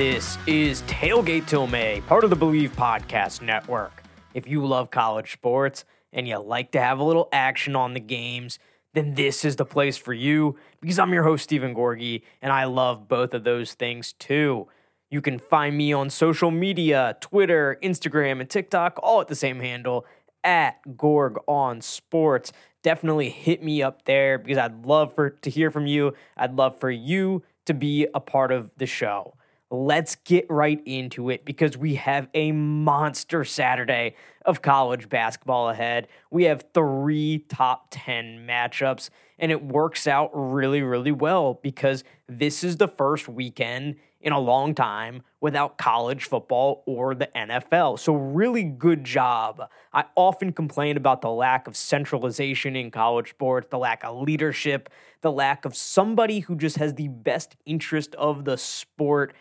This is Tailgate Till May, part of the Believe Podcast Network. If you love college sports and you like to have a little action on the games, then this is the place for you because I'm your host, Steven Gorgie, and I love both of those things too. You can find me on social media Twitter, Instagram, and TikTok, all at the same handle at Gorg on Sports. Definitely hit me up there because I'd love for to hear from you. I'd love for you to be a part of the show. Let's get right into it because we have a monster Saturday of college basketball ahead. We have three top 10 matchups, and it works out really, really well because this is the first weekend in a long time without college football or the NFL. So, really good job. I often complain about the lack of centralization in college sports, the lack of leadership, the lack of somebody who just has the best interest of the sport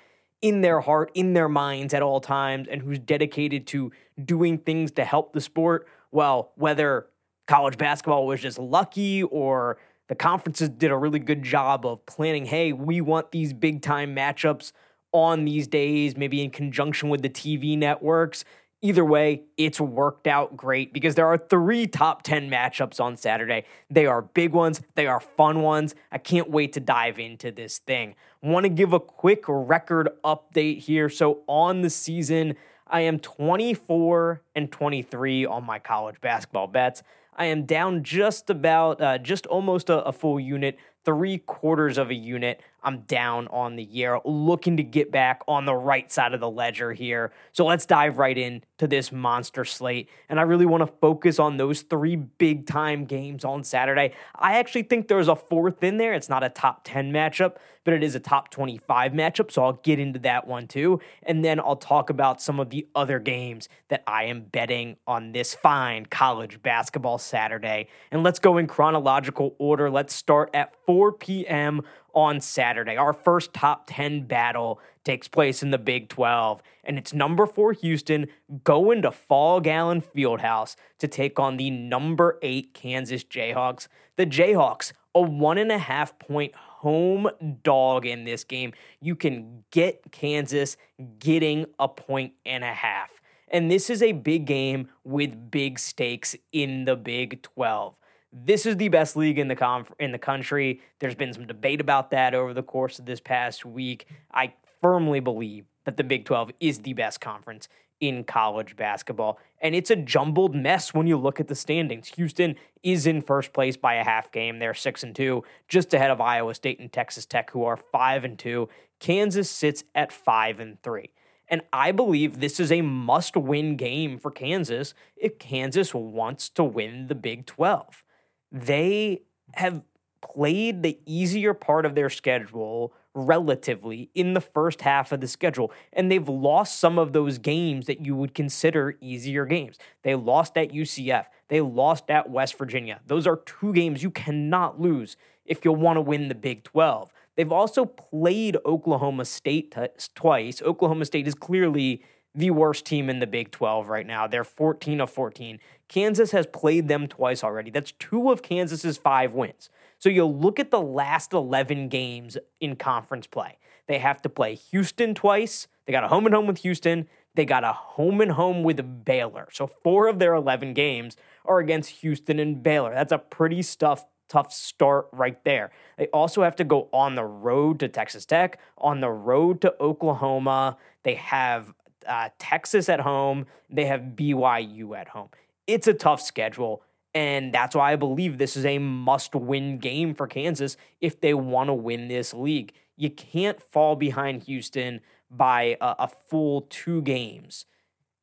in their heart, in their minds at all times, and who's dedicated to doing things to help the sport. Well, whether college basketball was just lucky or the conferences did a really good job of planning, hey, we want these big time matchups on these days, maybe in conjunction with the TV networks. Either way, it's worked out great because there are three top 10 matchups on Saturday. They are big ones, they are fun ones. I can't wait to dive into this thing. Want to give a quick record update here. So, on the season, I am 24 and 23 on my college basketball bets. I am down just about, uh, just almost a, a full unit three quarters of a unit. I'm down on the year, looking to get back on the right side of the ledger here. So let's dive right in to this monster slate. And I really want to focus on those three big time games on Saturday. I actually think there's a fourth in there. It's not a top 10 matchup, but it is a top 25 matchup. So I'll get into that one too. And then I'll talk about some of the other games that I am betting on this fine college basketball Saturday. And let's go in chronological order. Let's start at 4 p.m. on Saturday. Our first top 10 battle takes place in the Big 12, and it's number four Houston going to Phog Allen Fieldhouse to take on the number eight Kansas Jayhawks. The Jayhawks, a one and a half point home dog in this game. You can get Kansas getting a point and a half. And this is a big game with big stakes in the Big 12. This is the best league in the conf- in the country. There's been some debate about that over the course of this past week. I firmly believe that the Big 12 is the best conference in college basketball. And it's a jumbled mess when you look at the standings. Houston is in first place by a half game. They're 6 and 2, just ahead of Iowa State and Texas Tech who are 5 and 2. Kansas sits at 5 and 3. And I believe this is a must win game for Kansas if Kansas wants to win the Big 12 they have played the easier part of their schedule relatively in the first half of the schedule. And they've lost some of those games that you would consider easier games. They lost at UCF, they lost at West Virginia. Those are two games you cannot lose if you want to win the Big 12. They've also played Oklahoma State t- twice. Oklahoma State is clearly the worst team in the Big 12 right now. They're 14 of 14. Kansas has played them twice already. That's two of Kansas's five wins. So you'll look at the last 11 games in conference play. They have to play Houston twice. They got a home and home with Houston. They got a home and home with Baylor. So four of their 11 games are against Houston and Baylor. That's a pretty tough, tough start right there. They also have to go on the road to Texas Tech, on the road to Oklahoma. They have uh, Texas at home. They have BYU at home. It's a tough schedule. And that's why I believe this is a must win game for Kansas if they want to win this league. You can't fall behind Houston by a, a, full two games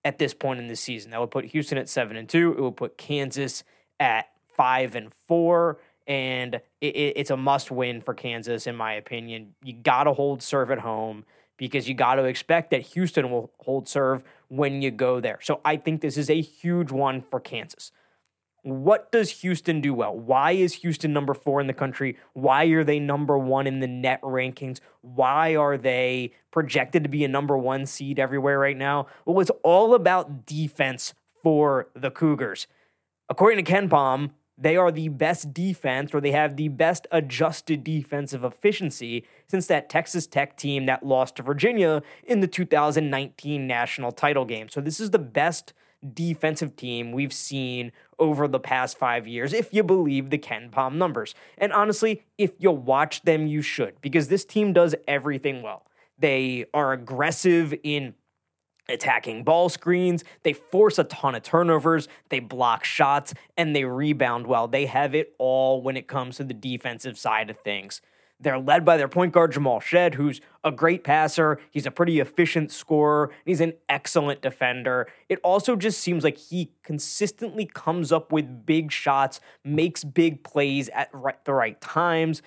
at this point in the season. That would put Houston at seven and two. It would put Kansas at five and four. And it, it, it's a must win for Kansas, in my opinion. You got to hold serve at home because you got to expect that Houston will hold serve when you go there. So I think this is a huge one for Kansas. What does Houston do well? Why is Houston number four in the country? Why are they number one in the net rankings? Why are they projected to be a number one seed everywhere right now? Well, it's all about defense for the Cougars. According to KenPom, they are the best defense or they have the best adjusted defensive efficiency since that Texas Tech team that lost to Virginia in the 2019 national title game. So this is the best defensive team we've seen over the past five years, if you believe the KenPom numbers. And honestly, if you watch them, you should, because this team does everything well. They are aggressive in attacking ball screens. They force a ton of turnovers. They block shots and they rebound well. They have it all when it comes to the defensive side of things. They're led by their point guard, Jamal Shead, who's a great passer. He's a pretty efficient scorer. He's an excellent defender. It also just seems like he consistently comes up with big shots, makes big plays at the right times.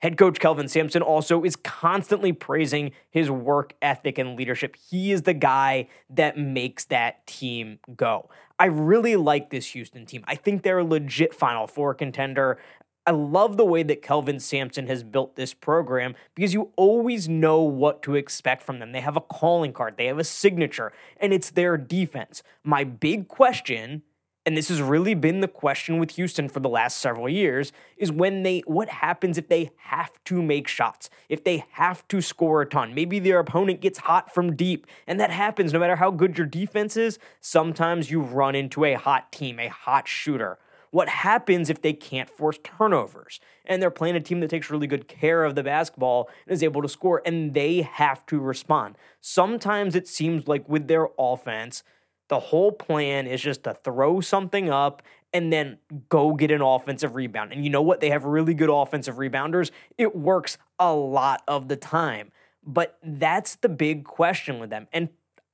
Head coach Kelvin Sampson also is constantly praising his work ethic and leadership. He is the guy that makes that team go. I really like this Houston team. I think they're a legit Final Four contender. I love the way that Kelvin Sampson has built this program because you always know what to expect from them. They have a calling card, they have a signature, and it's their defense. My big question and this has really been the question with Houston for the last several years, is when they what happens if they have to make shots, if they have to score a ton. Maybe their opponent gets hot from deep, and that happens no matter how good your defense is. Sometimes you run into a hot team, a hot shooter. What happens if they can't force turnovers? And they're playing a team that takes really good care of the basketball and is able to score, and they have to respond. Sometimes it seems like with their offense, the whole plan is just to throw something up and then go get an offensive rebound. And you know what? They have really good offensive rebounders. It works a lot of the time. But that's the big question with them. And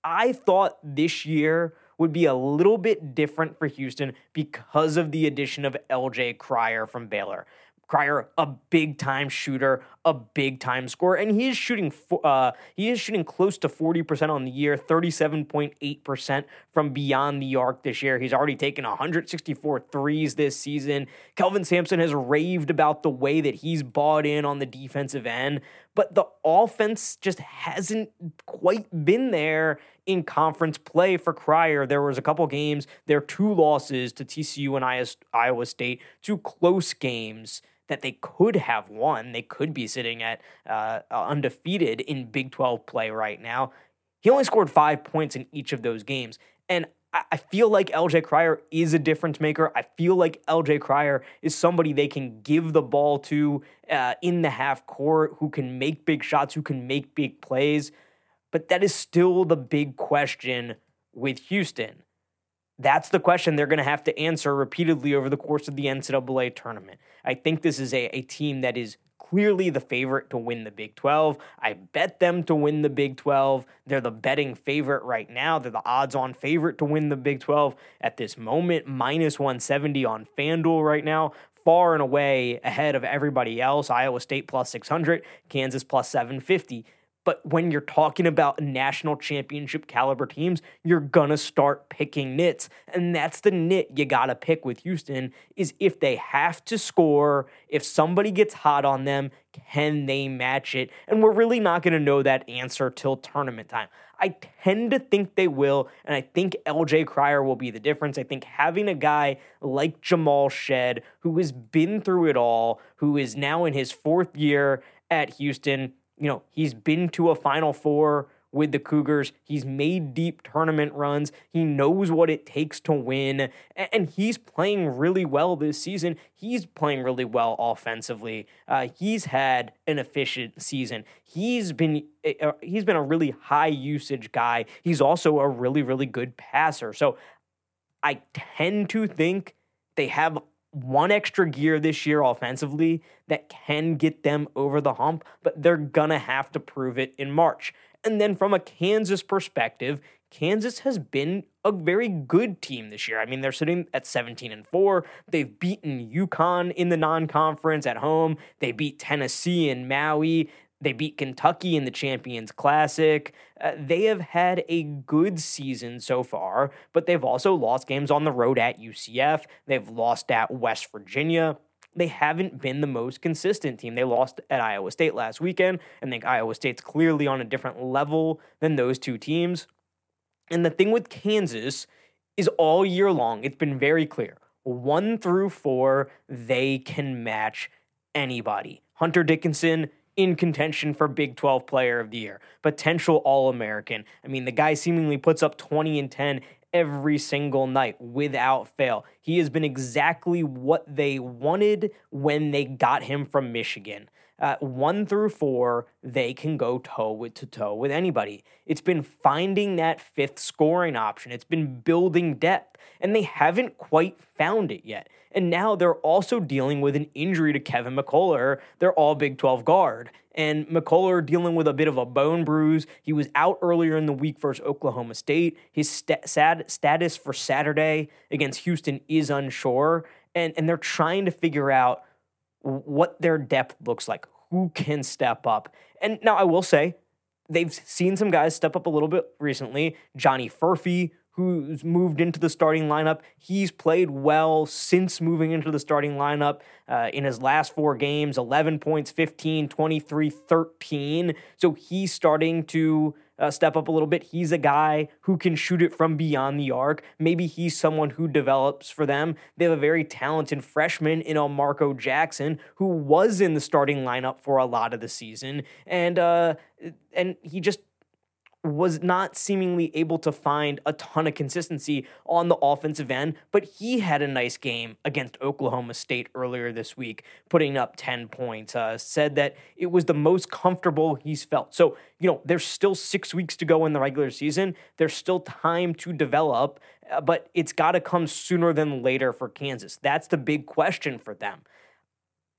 I thought this year would be a little bit different for Houston because of the addition of LJ Cryer from Baylor. Cryer, a big time shooter, a big time scorer, and he is shooting uh, he is shooting close to 40% on the year, 37.8% from beyond the arc this year. He's already taken 164 threes this season. Kelvin Sampson has raved about the way that he's bought in on the defensive end, but the offense just hasn't quite been there in conference play for Cryer. There was a couple games, there are two losses to TCU and Iowa State, two close games that they could have won. They could be sitting at uh, undefeated in Big 12 play right now. He only scored five points in each of those games. And I feel like LJ Cryer is a difference maker. I feel like LJ Cryer is somebody they can give the ball to uh, in the half court, who can make big shots, who can make big plays. But that is still the big question with Houston. That's the question they're going to have to answer repeatedly over the course of the NCAA tournament. I think this is a, a team that is clearly the favorite to win the Big 12. I bet them to win the Big 12. They're the betting favorite right now. They're the odds on favorite to win the Big 12 at this moment, minus 170 on FanDuel right now. Far and away ahead of everybody else. Iowa State plus 600, Kansas plus 750. But when you're talking about national championship caliber teams, you're gonna start picking nits. And that's the nit you gotta pick with Houston is if they have to score, if somebody gets hot on them, can they match it? And we're really not gonna know that answer till tournament time. I tend to think they will, and I think LJ Cryer will be the difference. I think having a guy like Jamal Shead, who has been through it all, who is now in his fourth year at Houston, you know, he's been to a Final Four with the Cougars. He's made deep tournament runs. He knows what it takes to win. And he's playing really well this season. He's playing really well offensively. Uh, he's had an efficient season. He's been uh, he's been a really high usage guy. He's also a really really good passer. So I tend to think they have one extra gear this year offensively that can get them over the hump, but they're gonna have to prove it in March. And then from a Kansas perspective, Kansas has been a very good team this year. I mean, they're sitting at 17 and 4. They've beaten UConn in the non-conference at home. They beat Tennessee and Maui. They beat Kentucky in the Champions Classic. Uh, they have had a good season so far, but they've also lost games on the road at UCF. They've lost at West Virginia. They haven't been the most consistent team. They lost at Iowa State last weekend. I think Iowa State's clearly on a different level than those two teams. And the thing with Kansas is all year long, it's been very clear one through four, they can match anybody. Hunter Dickinson in contention for Big 12 Player of the Year, potential All American. I mean, the guy seemingly puts up 20 and 10 every single night without fail. He has been exactly what they wanted when they got him from Michigan. Uh, one through four, they can go toe to toe with anybody. It's been finding that fifth scoring option. It's been building depth, and they haven't quite found it yet. And now they're also dealing with an injury to Kevin McCullar, their all Big 12 guard. And McCullar dealing with a bit of a bone bruise. He was out earlier in the week versus Oklahoma State. His st- sad status for Saturday against Houston is unsure. And, and they're trying to figure out what their depth looks like, who can step up. And now I will say, they've seen some guys step up a little bit recently. Johnny Furphy, who's moved into the starting lineup. He's played well since moving into the starting lineup uh, in his last four games 11 points, 15, 23, 13. So he's starting to uh, step up a little bit. He's a guy who can shoot it from beyond the arc. Maybe he's someone who develops for them. They have a very talented freshman in Marco Jackson who was in the starting lineup for a lot of the season, and uh, and he just was not seemingly able to find a ton of consistency on the offensive end, but he had a nice game against Oklahoma State earlier this week, putting up 10 points. Uh, said that it was the most comfortable he's felt. So, you know, there's still six weeks to go in the regular season. There's still time to develop, uh, but it's got to come sooner than later for Kansas. That's the big question for them.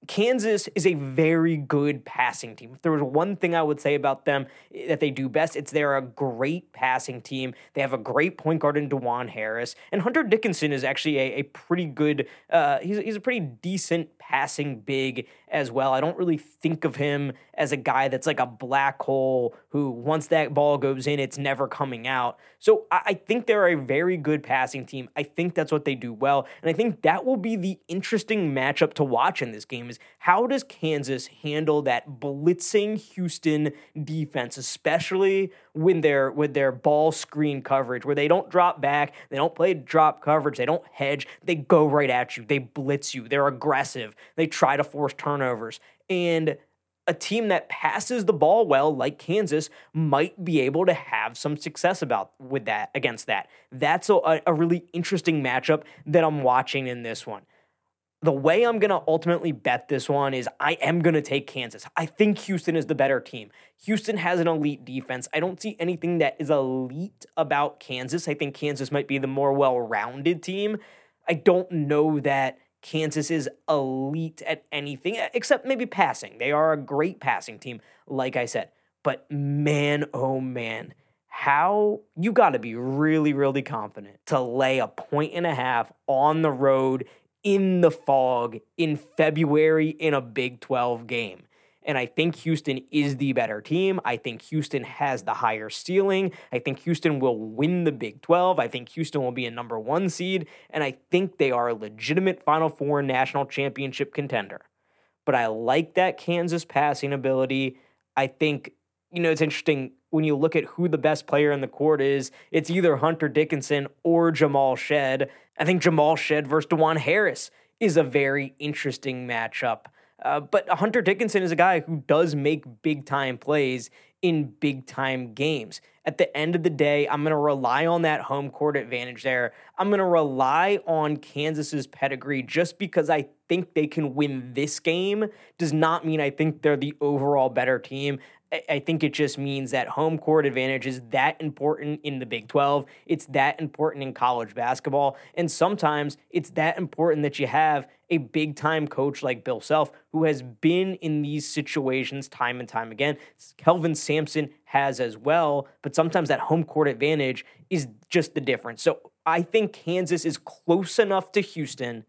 Kansas is a very good passing team. If there was one thing I would say about them eh, that they do best, it's they're a great passing team. They have a great point guard in Dajuan Harris, and Hunter Dickinson is actually a, a pretty good. Uh, he's he's a pretty decent passing big as well. I don't really think of him as a guy that's like a black hole who once that ball goes in, it's never coming out. So I, I think they're a very good passing team. I think that's what they do well, and I think that will be the interesting matchup to watch in this game is how does Kansas handle that blitzing Houston defense, especially when they're with their ball screen coverage, where they don't drop back, they don't play drop coverage, they don't hedge, they go right at you, they blitz you, they're aggressive, they try to force turnovers. And a team that passes the ball well like Kansas might be able to have some success about with that against that. That's a, a really interesting matchup that I'm watching in this one the way I'm going to ultimately bet this one is I am going to take Kansas. I think Houston is the better team. Houston has an elite defense. I don't see anything that is elite about Kansas. I think Kansas might be the more well rounded team. I don't know that Kansas is elite at anything except maybe passing. They are a great passing team, like I said. But man, oh man, how you got to be really, really confident to lay a point and a half on the road in the Phog in February in a Big 12 game. And I think Houston is the better team. I think Houston has the higher ceiling. I think Houston will win the Big 12. I think Houston will be a number one seed. And I think they are a legitimate Final Four national championship contender. But I like that Kansas passing ability. I think, you know, it's interesting when you look at who the best player in the court is, it's either Hunter Dickinson or Jamal Shead. I think Jamal Shead versus Dajuan Harris is a very interesting matchup. Uh, but Hunter Dickinson is a guy who does make big time plays in big time games. At the end of the day, I'm going to rely on that home court advantage there. I'm going to rely on Kansas's pedigree just because I think they can win this game does not mean I think they're the overall better team. I think it just means that home court advantage is that important in the Big 12. It's that important in college basketball. And sometimes it's that important that you have a big time coach like Bill Self who has been in these situations time and time again. Kelvin Sampson has as well, but sometimes that home court advantage is just the difference. So I think Kansas is close enough to Houston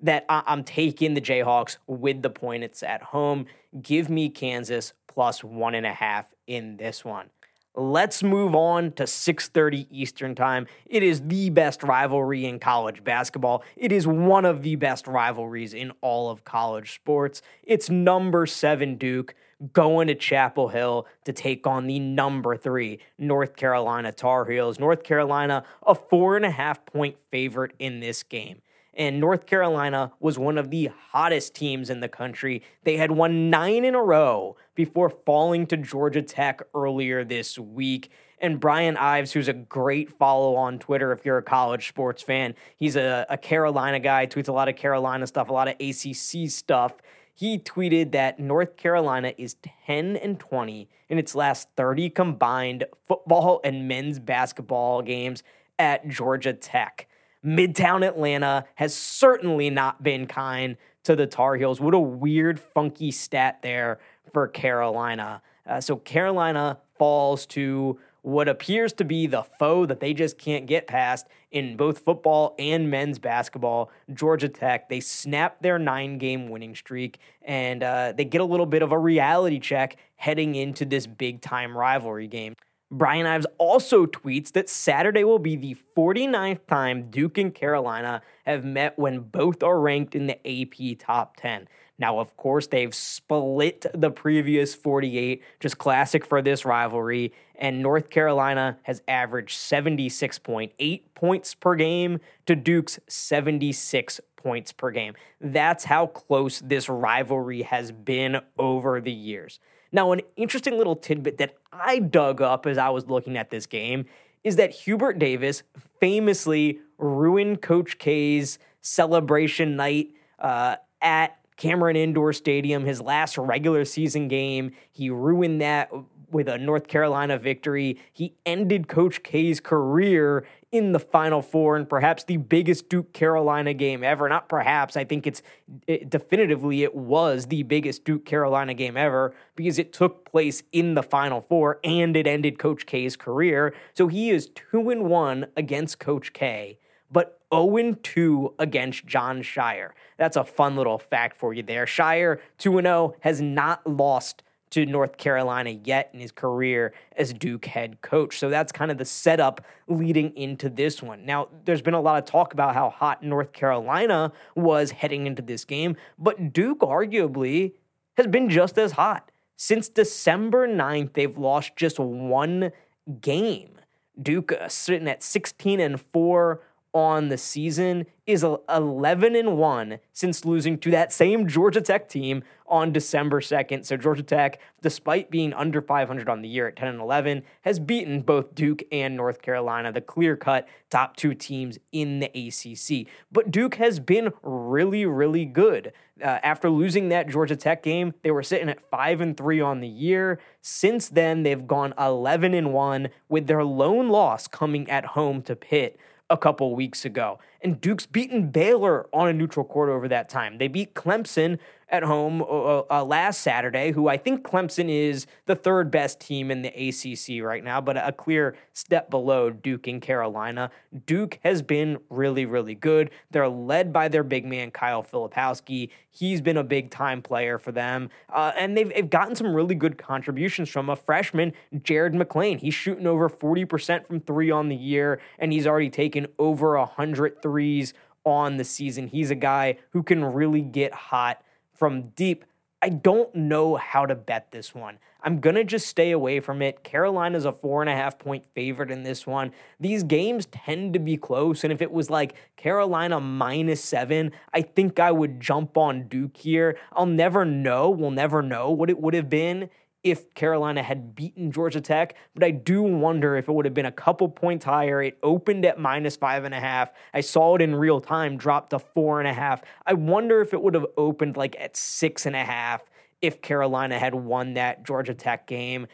that I'm taking the Jayhawks with the point. It's at home. Give me Kansas plus one and a half in this one. Let's move on to 6:30 Eastern Time. It is the best rivalry in college basketball. It is one of the best rivalries in all of college sports. It's number 7 Duke going to Chapel Hill to take on the number 3 North Carolina Tar Heels. North Carolina a four and a half point favorite in this game. And North Carolina was one of the hottest teams in the country. They had won nine in a row before falling to Georgia Tech earlier this week. And Brian Ives, who's a great follow on Twitter if you're a college sports fan, he's a, a Carolina guy, tweets a lot of Carolina stuff, a lot of ACC stuff. He tweeted that North Carolina is 10 and 20 in its last 30 combined football and men's basketball games at Georgia Tech. Midtown Atlanta has certainly not been kind to the Tar Heels. What a weird, funky stat there for Carolina. Uh, so Carolina falls to what appears to be the foe that they just can't get past in both football and men's basketball. Georgia Tech, they snap their nine game winning streak and uh, they get a little bit of a reality check heading into this big time rivalry game. Brian Ives also tweets that Saturday will be the 49th time Duke and Carolina have met when both are ranked in the AP top 10. Now, of course, they've split the previous 48, just classic for this rivalry. And North Carolina has averaged 76.8 points per game to Duke's 76 points per game. That's how close this rivalry has been over the years. Now, an interesting little tidbit that I dug up as I was looking at this game is that Hubert Davis famously ruined Coach K's celebration night uh, at Cameron Indoor Stadium, his last regular season game. He ruined that with a North Carolina victory. He ended Coach K's career in the Final Four and perhaps the biggest Duke Carolina game ever. Not perhaps, I think it's it, definitively it was the biggest Duke Carolina game ever because it took place in the Final Four and it ended Coach K's career. So he is 2 and 1 against Coach K, but 0 2 against Jon Scheyer. That's a fun little fact for you there. Shire 2 0 has not lost to North Carolina yet in his career as Duke head coach. So that's kind of the setup leading into this one. Now, there's been a lot of talk about how hot North Carolina was heading into this game, but Duke arguably has been just as hot. Since December 9th, they've lost just one game. Duke uh, sitting at 16 and 4 on the season is 11 and 1 since losing to that same Georgia Tech team on December 2nd. So Georgia Tech, despite being under 500 on the year at 10 and 11, has beaten both Duke and North Carolina, the clear-cut top 2 teams in the ACC. But Duke has been really really good. Uh, after losing that Georgia Tech game, they were sitting at 5 and 3 on the year. Since then, they've gone 11 and 1 with their lone loss coming at home to Pitt a couple weeks ago. And Duke's beaten Baylor on a neutral court over that time. They beat Clemson at home uh, uh, last Saturday, who I think Clemson is the third best team in the ACC right now, but a clear step below Duke and Carolina. Duke has been really, really good. They're led by their big man, Kyle Filipowski. He's been a big time player for them. Uh, and they've, they've gotten some really good contributions from a freshman, Jared McCain. He's shooting over 40% from three on the year, and he's already taken over 100 threes on the season. He's a guy who can really get hot from deep. I don't know how to bet this one. I'm going to just stay away from it. Carolina's a four and a half point favorite in this one. These games tend to be close. And if it was like Carolina minus seven, I think I would jump on Duke here. I'll never know. We'll never know what it would have been if Carolina had beaten Georgia Tech, but I do wonder if it would have been a couple points higher. It opened at minus five and a half. I saw it in real time, dropped to four and a half. I wonder if it would have opened like at six and a half if Carolina had won that Georgia Tech game.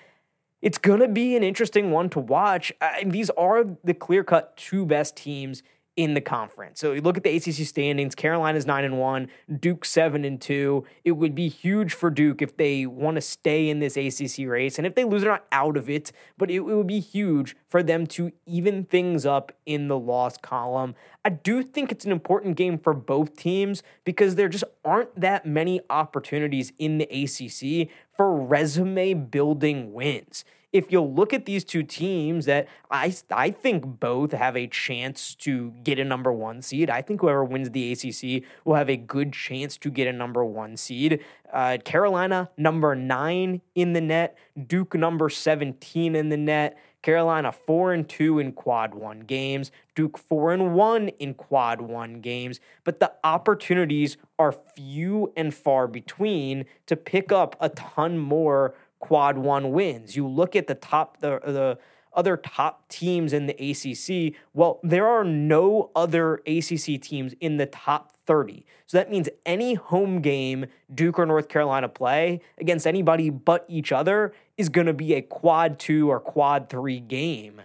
It's going to be an interesting one to watch. I, these are the clear cut two best teams in the conference. So you look at the ACC standings, Carolina's 9 and 1, Duke 7 and 2. It would be huge for Duke if they want to stay in this ACC race and if they lose they're not out of it, but it, it would be huge for them to even things up in the loss column. I do think it's an important game for both teams because there just aren't that many opportunities in the ACC for resume building wins if you look at these two teams that I I think both have a chance to get a number 1 seed. I think whoever wins the ACC will have a good chance to get a number 1 seed. Uh, Carolina number 9 in the net, Duke number 17 in the net. Carolina 4 and 2 in quad 1 games, Duke 4 and 1 in quad 1 games, but the opportunities are few and far between to pick up a ton more quad 1 wins. You look at the top the the other top teams in the ACC, well, there are no other ACC teams in the top 30. So that means any home game Duke or North Carolina play against anybody but each other is going to be a quad two or quad three game.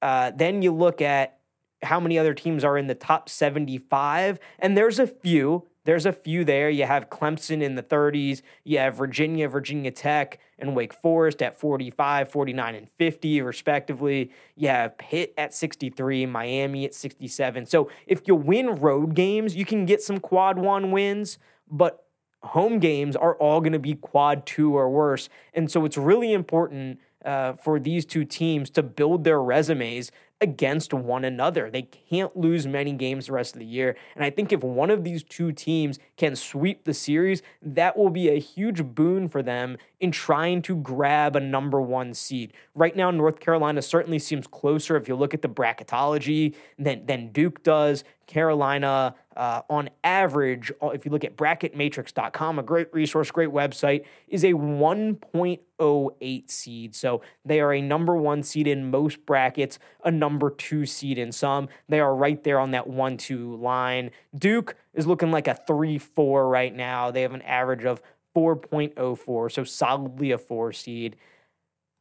Uh, then you look at how many other teams are in the top 75, and there's a few. There's a few there. You have Clemson in the 30s. You have Virginia, Virginia Tech, and Wake Forest at 45, 49, and 50, respectively. You have Pitt at 63, Miami at 67. So if you win road games, you can get some quad one wins, but home games are all going to be quad two or worse. And so it's really important uh, for these two teams to build their resumes against one another. They can't lose many games the rest of the year. And I think if one of these two teams can sweep the series, that will be a huge boon for them in trying to grab a number one seed. Right now, North Carolina certainly seems closer if you look at the bracketology than, than Duke does. Carolina, uh, on average, uh, if you look at bracketmatrix.com, a great resource, great website, is a 1.08 seed. So they are a number one seed in most brackets, a number two seed in some. They are right there on that one two line. Duke is looking like a 3 4 right now. They have an average of 4.04, so solidly a four seed.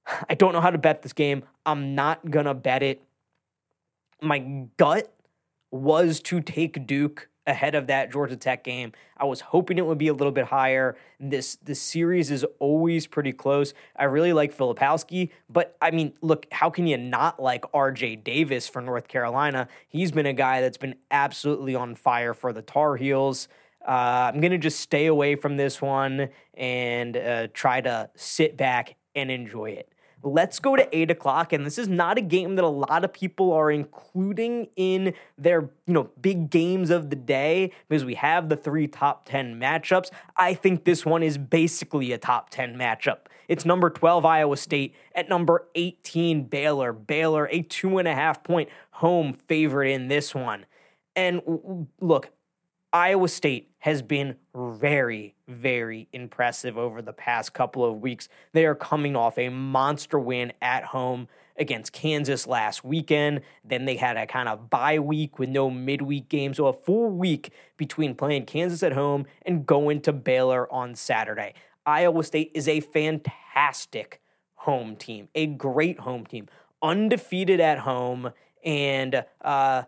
I don't know how to bet this game. I'm not going to bet it. My gut was to take Duke ahead of that Georgia Tech game. I was hoping it would be a little bit higher. This this series is always pretty close. I really like Filipowski, but I mean, look, how can you not like RJ Davis for North Carolina? He's been a guy that's been absolutely on fire for the Tar Heels. Uh, I'm gonna just stay away from this one and uh, try to sit back and enjoy it. Let's go to eight o'clock. And this is not a game that a lot of people are including in their, you know, big games of the day because we have the three top 10 matchups. I think this one is basically a top 10 matchup. It's number 12, Iowa State, at number 18, Baylor. Baylor, a two and a half point home favorite in this one. And look, Iowa State has been very, very impressive over the past couple of weeks. They are coming off a monster win at home against Kansas last weekend. Then they had a kind of bye week with no midweek game. So a full week between playing Kansas at home and going to Baylor on Saturday. Iowa State is a fantastic home team, a great home team, undefeated at home. And uh,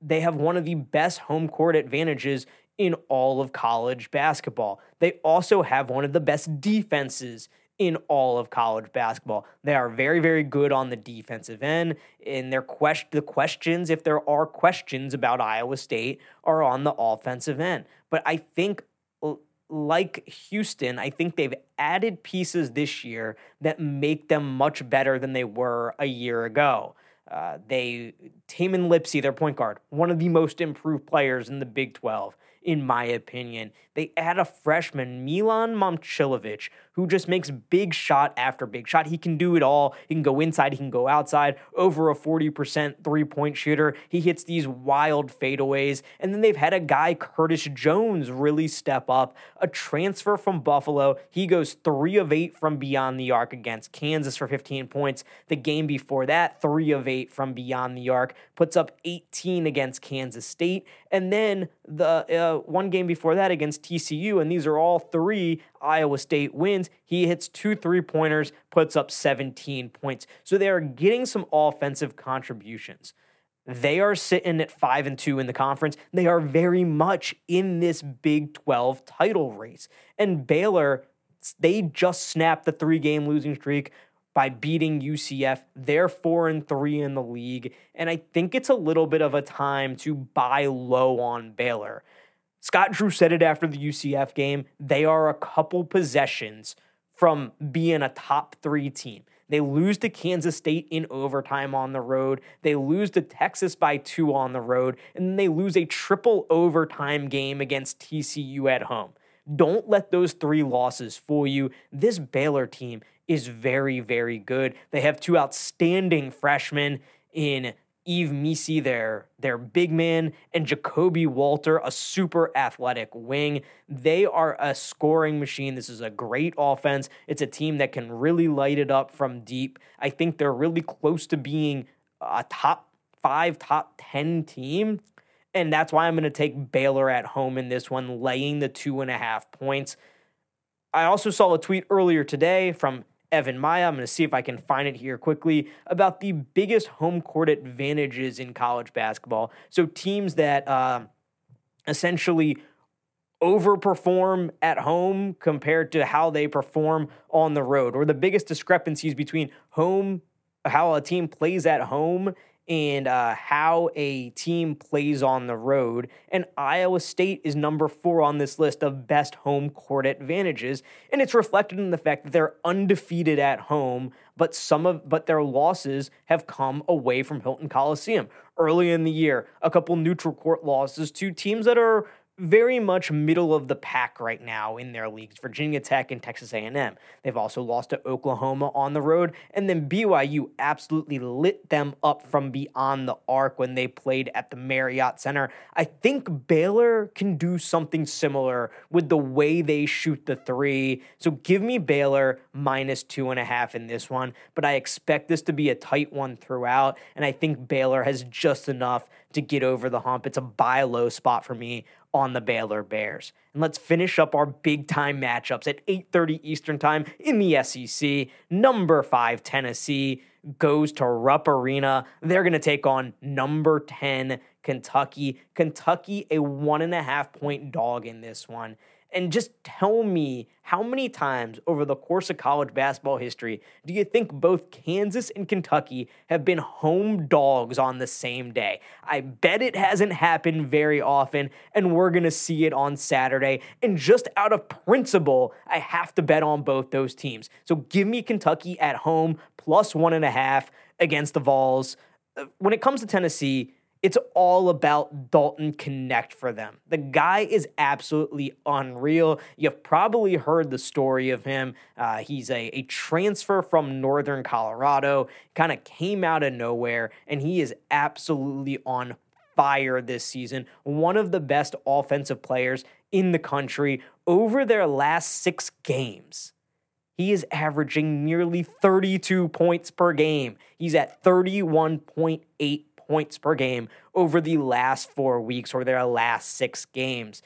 they have one of the best home court advantages in all of college basketball. They also have one of the best defenses in all of college basketball. They are very, very good on the defensive end. And their quest- the questions, if there are questions about Iowa State, are on the offensive end. But I think, like Houston, I think they've added pieces this year that make them much better than they were a year ago. Uh, they Tamin Lipsey, their point guard, one of the most improved players in the Big 12 in my opinion. They add a freshman, Milan Momcilovic, who just makes big shot after big shot. He can do it all. He can go inside, he can go outside, over a 40% three point shooter. He hits these wild fadeaways. And then they've had a guy, Curtis Jones, really step up. A transfer from Buffalo. He goes three of eight from beyond the arc against Kansas for 15 points. The game before that, three of eight from beyond the arc, puts up 18 against Kansas State. And then the uh, one game before that against TCU, and these are all three Iowa State wins. He hits two three pointers, puts up 17 points. So they are getting some offensive contributions. They are sitting at five and two in the conference. They are very much in this Big 12 title race. And Baylor, they just snapped the three game losing streak by beating UCF. They're four and three in the league. And I think it's a little bit of a time to buy low on Baylor. Scott Drew said it after the UCF game. They are a couple possessions from being a top three team. They lose to Kansas State in overtime on the road. They lose to Texas by two on the road. And then they lose a triple overtime game against TCU at home. Don't let those three losses fool you. This Baylor team is very, very good. They have two outstanding freshmen in Yves Missi their, their big man, and Ja'Kobe Walter, a super athletic wing. They are a scoring machine. This is a great offense. It's a team that can really light it up from deep. I think they're really close to being a top five, top 10 team. And that's why I'm going to take Baylor at home in this one, laying the two and a half points. I also saw a tweet earlier today from Evan Miya. I'm going to see if I can find it here quickly about the biggest home court advantages in college basketball. So teams that uh, essentially overperform at home compared to how they perform on the road, or the biggest discrepancies between home, how a team plays at home and uh, how a team plays on the road. And Iowa State is number four on this list of best home court advantages, and it's reflected in the fact that they're undefeated at home, but some of but their losses have come away from Hilton Coliseum early in the year. A couple neutral court losses to teams that are very much middle of the pack right now in their leagues virginia tech and texas a&m they've also lost to oklahoma on the road and then byu absolutely lit them up from beyond the arc when they played at the marriott center. I think baylor can do something similar with the way they shoot the three. So give me baylor minus two and a half in this one but i expect this to be a tight one throughout and i think baylor has just enough to get over the hump. It's a buy low spot for me on the Baylor Bears. And let's finish up our big time matchups at 8:30 Eastern Time in the SEC. Number 5 Tennessee goes to Rupp Arena. They're going to take on number 10 Kentucky. Kentucky a one and a half point dog in this one and just tell me how many times over the course of college basketball history do you think both Kansas and Kentucky have been home dogs on the same day? I bet it hasn't happened very often, and we're going to see it on Saturday. And just out of principle, I have to bet on both those teams. So give me Kentucky at home plus one and a half against the Vols. Uh, when it comes to Tennessee, it's all about Dalton Knecht for them. The guy is absolutely unreal. You've probably heard the story of him. Uh, he's a, a transfer from Northern Colorado, kind of came out of nowhere, and he is absolutely on fire this season. One of the best offensive players in the country over their last six games. He is averaging nearly 32 points per game. He's at 31.8 points per game over the last four weeks or their last six games.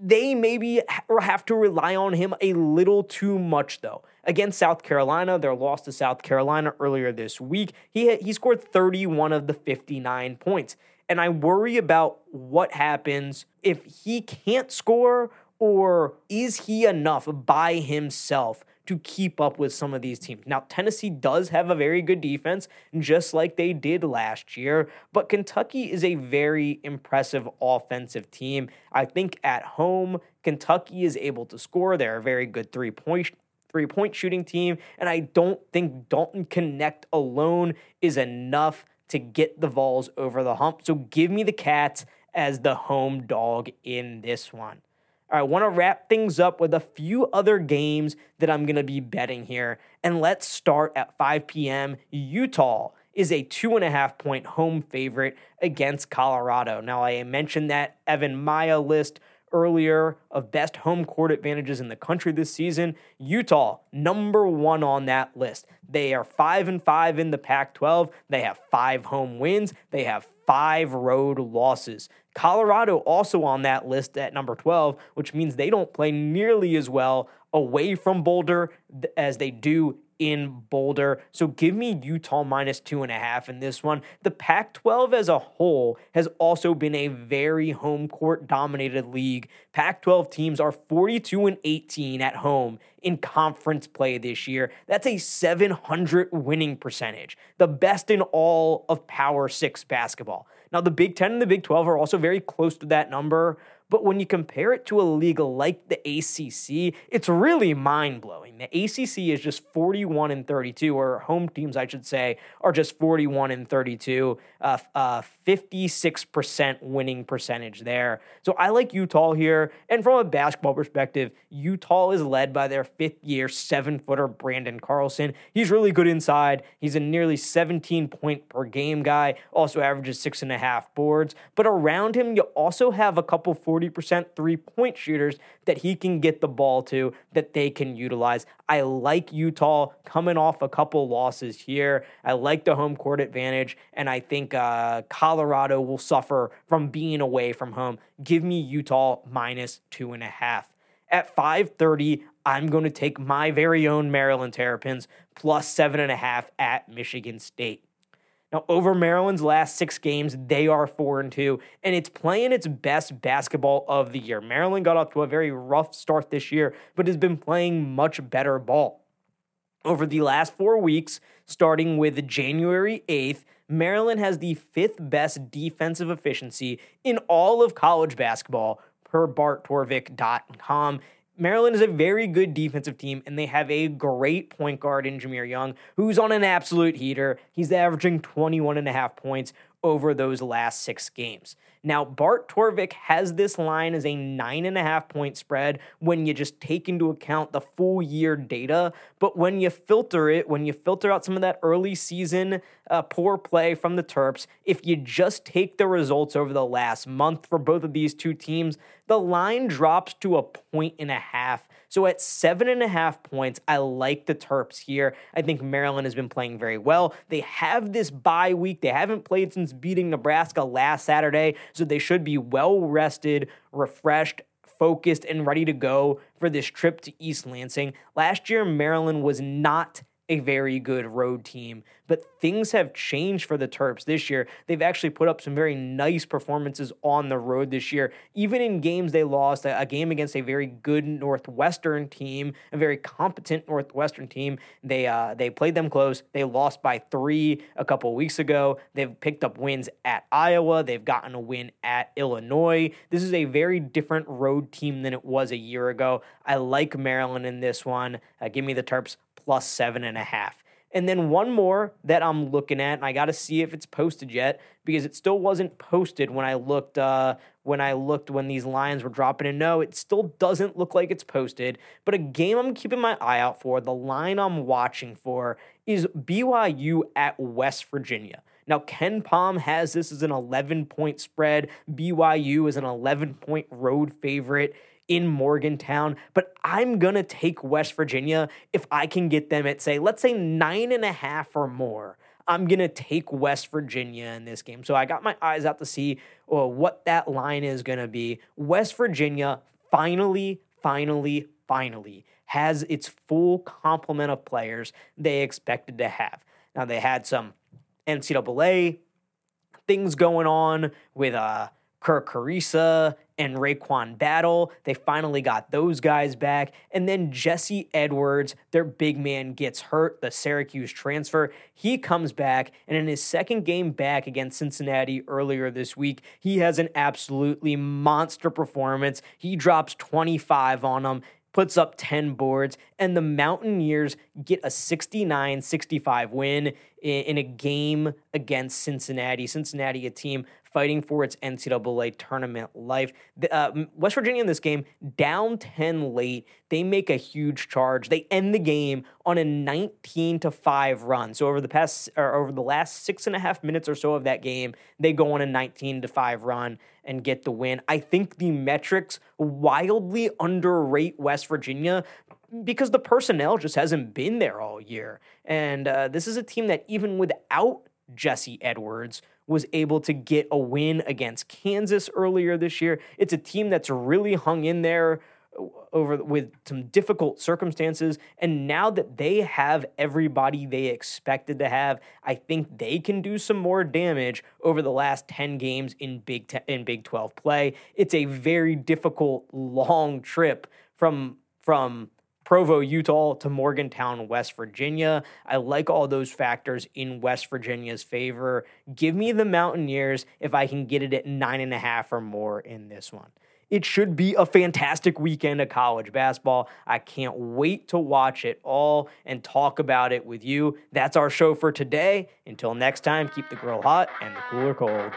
They maybe have to rely on him a little too much, though. Against South Carolina, their loss to South Carolina earlier this week, he, he scored 31 of the 59 points. And I worry about what happens if he can't score or is he enough by himself to keep up with some of these teams. Now, Tennessee does have a very good defense, just like they did last year, but Kentucky is a very impressive offensive team. I think at home, Kentucky is able to score. They're a very good three point three point shooting team, and I don't think Dalton Knecht alone is enough to get the Vols over the hump. So give me the Cats as the home dog in this one. I want to wrap things up with a few other games that I'm going to be betting here. And let's start at 5 p.m. Utah is a two and a half point home favorite against Colorado. Now, I mentioned that Evan Miya list earlier of best home court advantages in the country this season. Utah, number one on that list. They are five and five in the Pac 12. They have five home wins. They have five road losses. Colorado also on that list at number 12, which means they don't play nearly as well away from Boulder as they do in Boulder. So give me Utah minus two and a half in this one. The Pac 12 as a whole has also been a very home court dominated league. Pac 12 teams are 42 and 18 at home in conference play this year. That's a 700 winning percentage, the best in all of Power Six basketball. Now, the Big Ten and the Big 12 are also very close to that number, But when you compare it to a league like the ACC, it's really mind blowing. The ACC is just 41 and 32, or home teams, I should say, are just 41 and 32, uh, uh, 56% winning percentage there. So I like Utah here. And from a basketball perspective, Utah is led by their fifth year seven footer Branden Carlson. He's really good inside. He's a nearly 17 point per game guy, also averages six and a half boards. But around him, you also have a couple 40% three point shooters that he can get the ball to that they can utilize. I like Utah coming off a couple losses here. I like the home court advantage, and I think uh, Colorado will suffer from being away from home. Give me Utah minus two and a half. At 5:30, I'm going to take my very own Maryland Terrapins plus seven and a half at Michigan State. Now, over Maryland's last six games, they are four and two, and it's playing its best basketball of the year. Maryland got off to a very rough start this year, but has been playing much better ball. Over the last four weeks, starting with January 8th, Maryland has the fifth best defensive efficiency in all of college basketball per barttorvik.com. Maryland is a very good defensive team, and they have a great point guard in Jahmir Young, who's on an absolute heater. He's averaging 21 and a half points over those last six games. Now, Bart Torvik has this line as a nine and a half point spread when you just take into account the full year data. But when you filter it, when you filter out some of that early season uh, poor play from the Terps, if you just take the results over the last month for both of these two teams, the line drops to a point and a half. So at seven and a half points, I like the Terps here. I think Maryland has been playing very well. They have this bye week. They haven't played since beating Nebraska last Saturday, so they should be well rested, refreshed, focused, and ready to go for this trip to East Lansing. Last year, Maryland was not a very good road team. But things have changed for the Terps this year. They've actually put up some very nice performances on the road this year. Even in games they lost, a, game against a very good Northwestern team, a very competent Northwestern team. They uh, they played them close. They lost by three a couple weeks ago. They've picked up wins at Iowa. They've gotten a win at Illinois. This is a very different road team than it was a year ago. I like Maryland in this one. Uh, give me the Terps plus seven and a half. And then one more that I'm looking at, and I got to see if it's posted yet because it still wasn't posted when I looked. Uh, when I looked when these lines were dropping, and no, it still doesn't look like it's posted. But a game I'm keeping my eye out for, the line I'm watching for, is BYU at West Virginia. Now, KenPom has this as an 11 point spread. BYU is an 11 point road favorite in Morgantown, but I'm going to take West Virginia if I can get them at, say, let's say nine and a half or more. I'm going to take West Virginia in this game. So I got my eyes out to see well, what that line is going to be. West Virginia finally, finally, finally has its full complement of players they expected to have. Now, they had some NCAA things going on with uh, Kerr Kriisa and RaeQuan Battle. They finally got those guys back. And then Jesse Edwards, their big man, gets hurt, the Syracuse transfer. He comes back, and in his second game back against Cincinnati earlier this week, he has an absolutely monster performance. He drops 25 on them puts up 10 boards, and the Mountaineers get a 69 65 win in a game against Cincinnati. Cincinnati, a team fighting for its NCAA tournament life. Uh, West Virginia in this game, down 10 late. They make a huge charge. They end the game on a 19 to 5 run. So over the past or over the last six and a half minutes or so of that game, they go on a 19 to 5 run and get the win. I think the metrics wildly underrate West Virginia because the personnel just hasn't been there all year. And uh, this is a team that even without Jesse Edwards was able to get a win against Kansas earlier this year. It's a team that's really hung in there over with some difficult circumstances and now that they have everybody they expected to have i think they can do some more damage over the last 10 games in big Te- in big 12 play it's a very difficult long trip from from Provo, Utah to Morgantown, West Virginia. I like all those factors in West Virginia's favor. Give me the Mountaineers if I can get it at nine and a half or more in this one. it should be a fantastic weekend of college basketball. I can't wait to watch it all and talk about it with you. That's our show for today. Until next time, keep the grill hot and the cooler cold.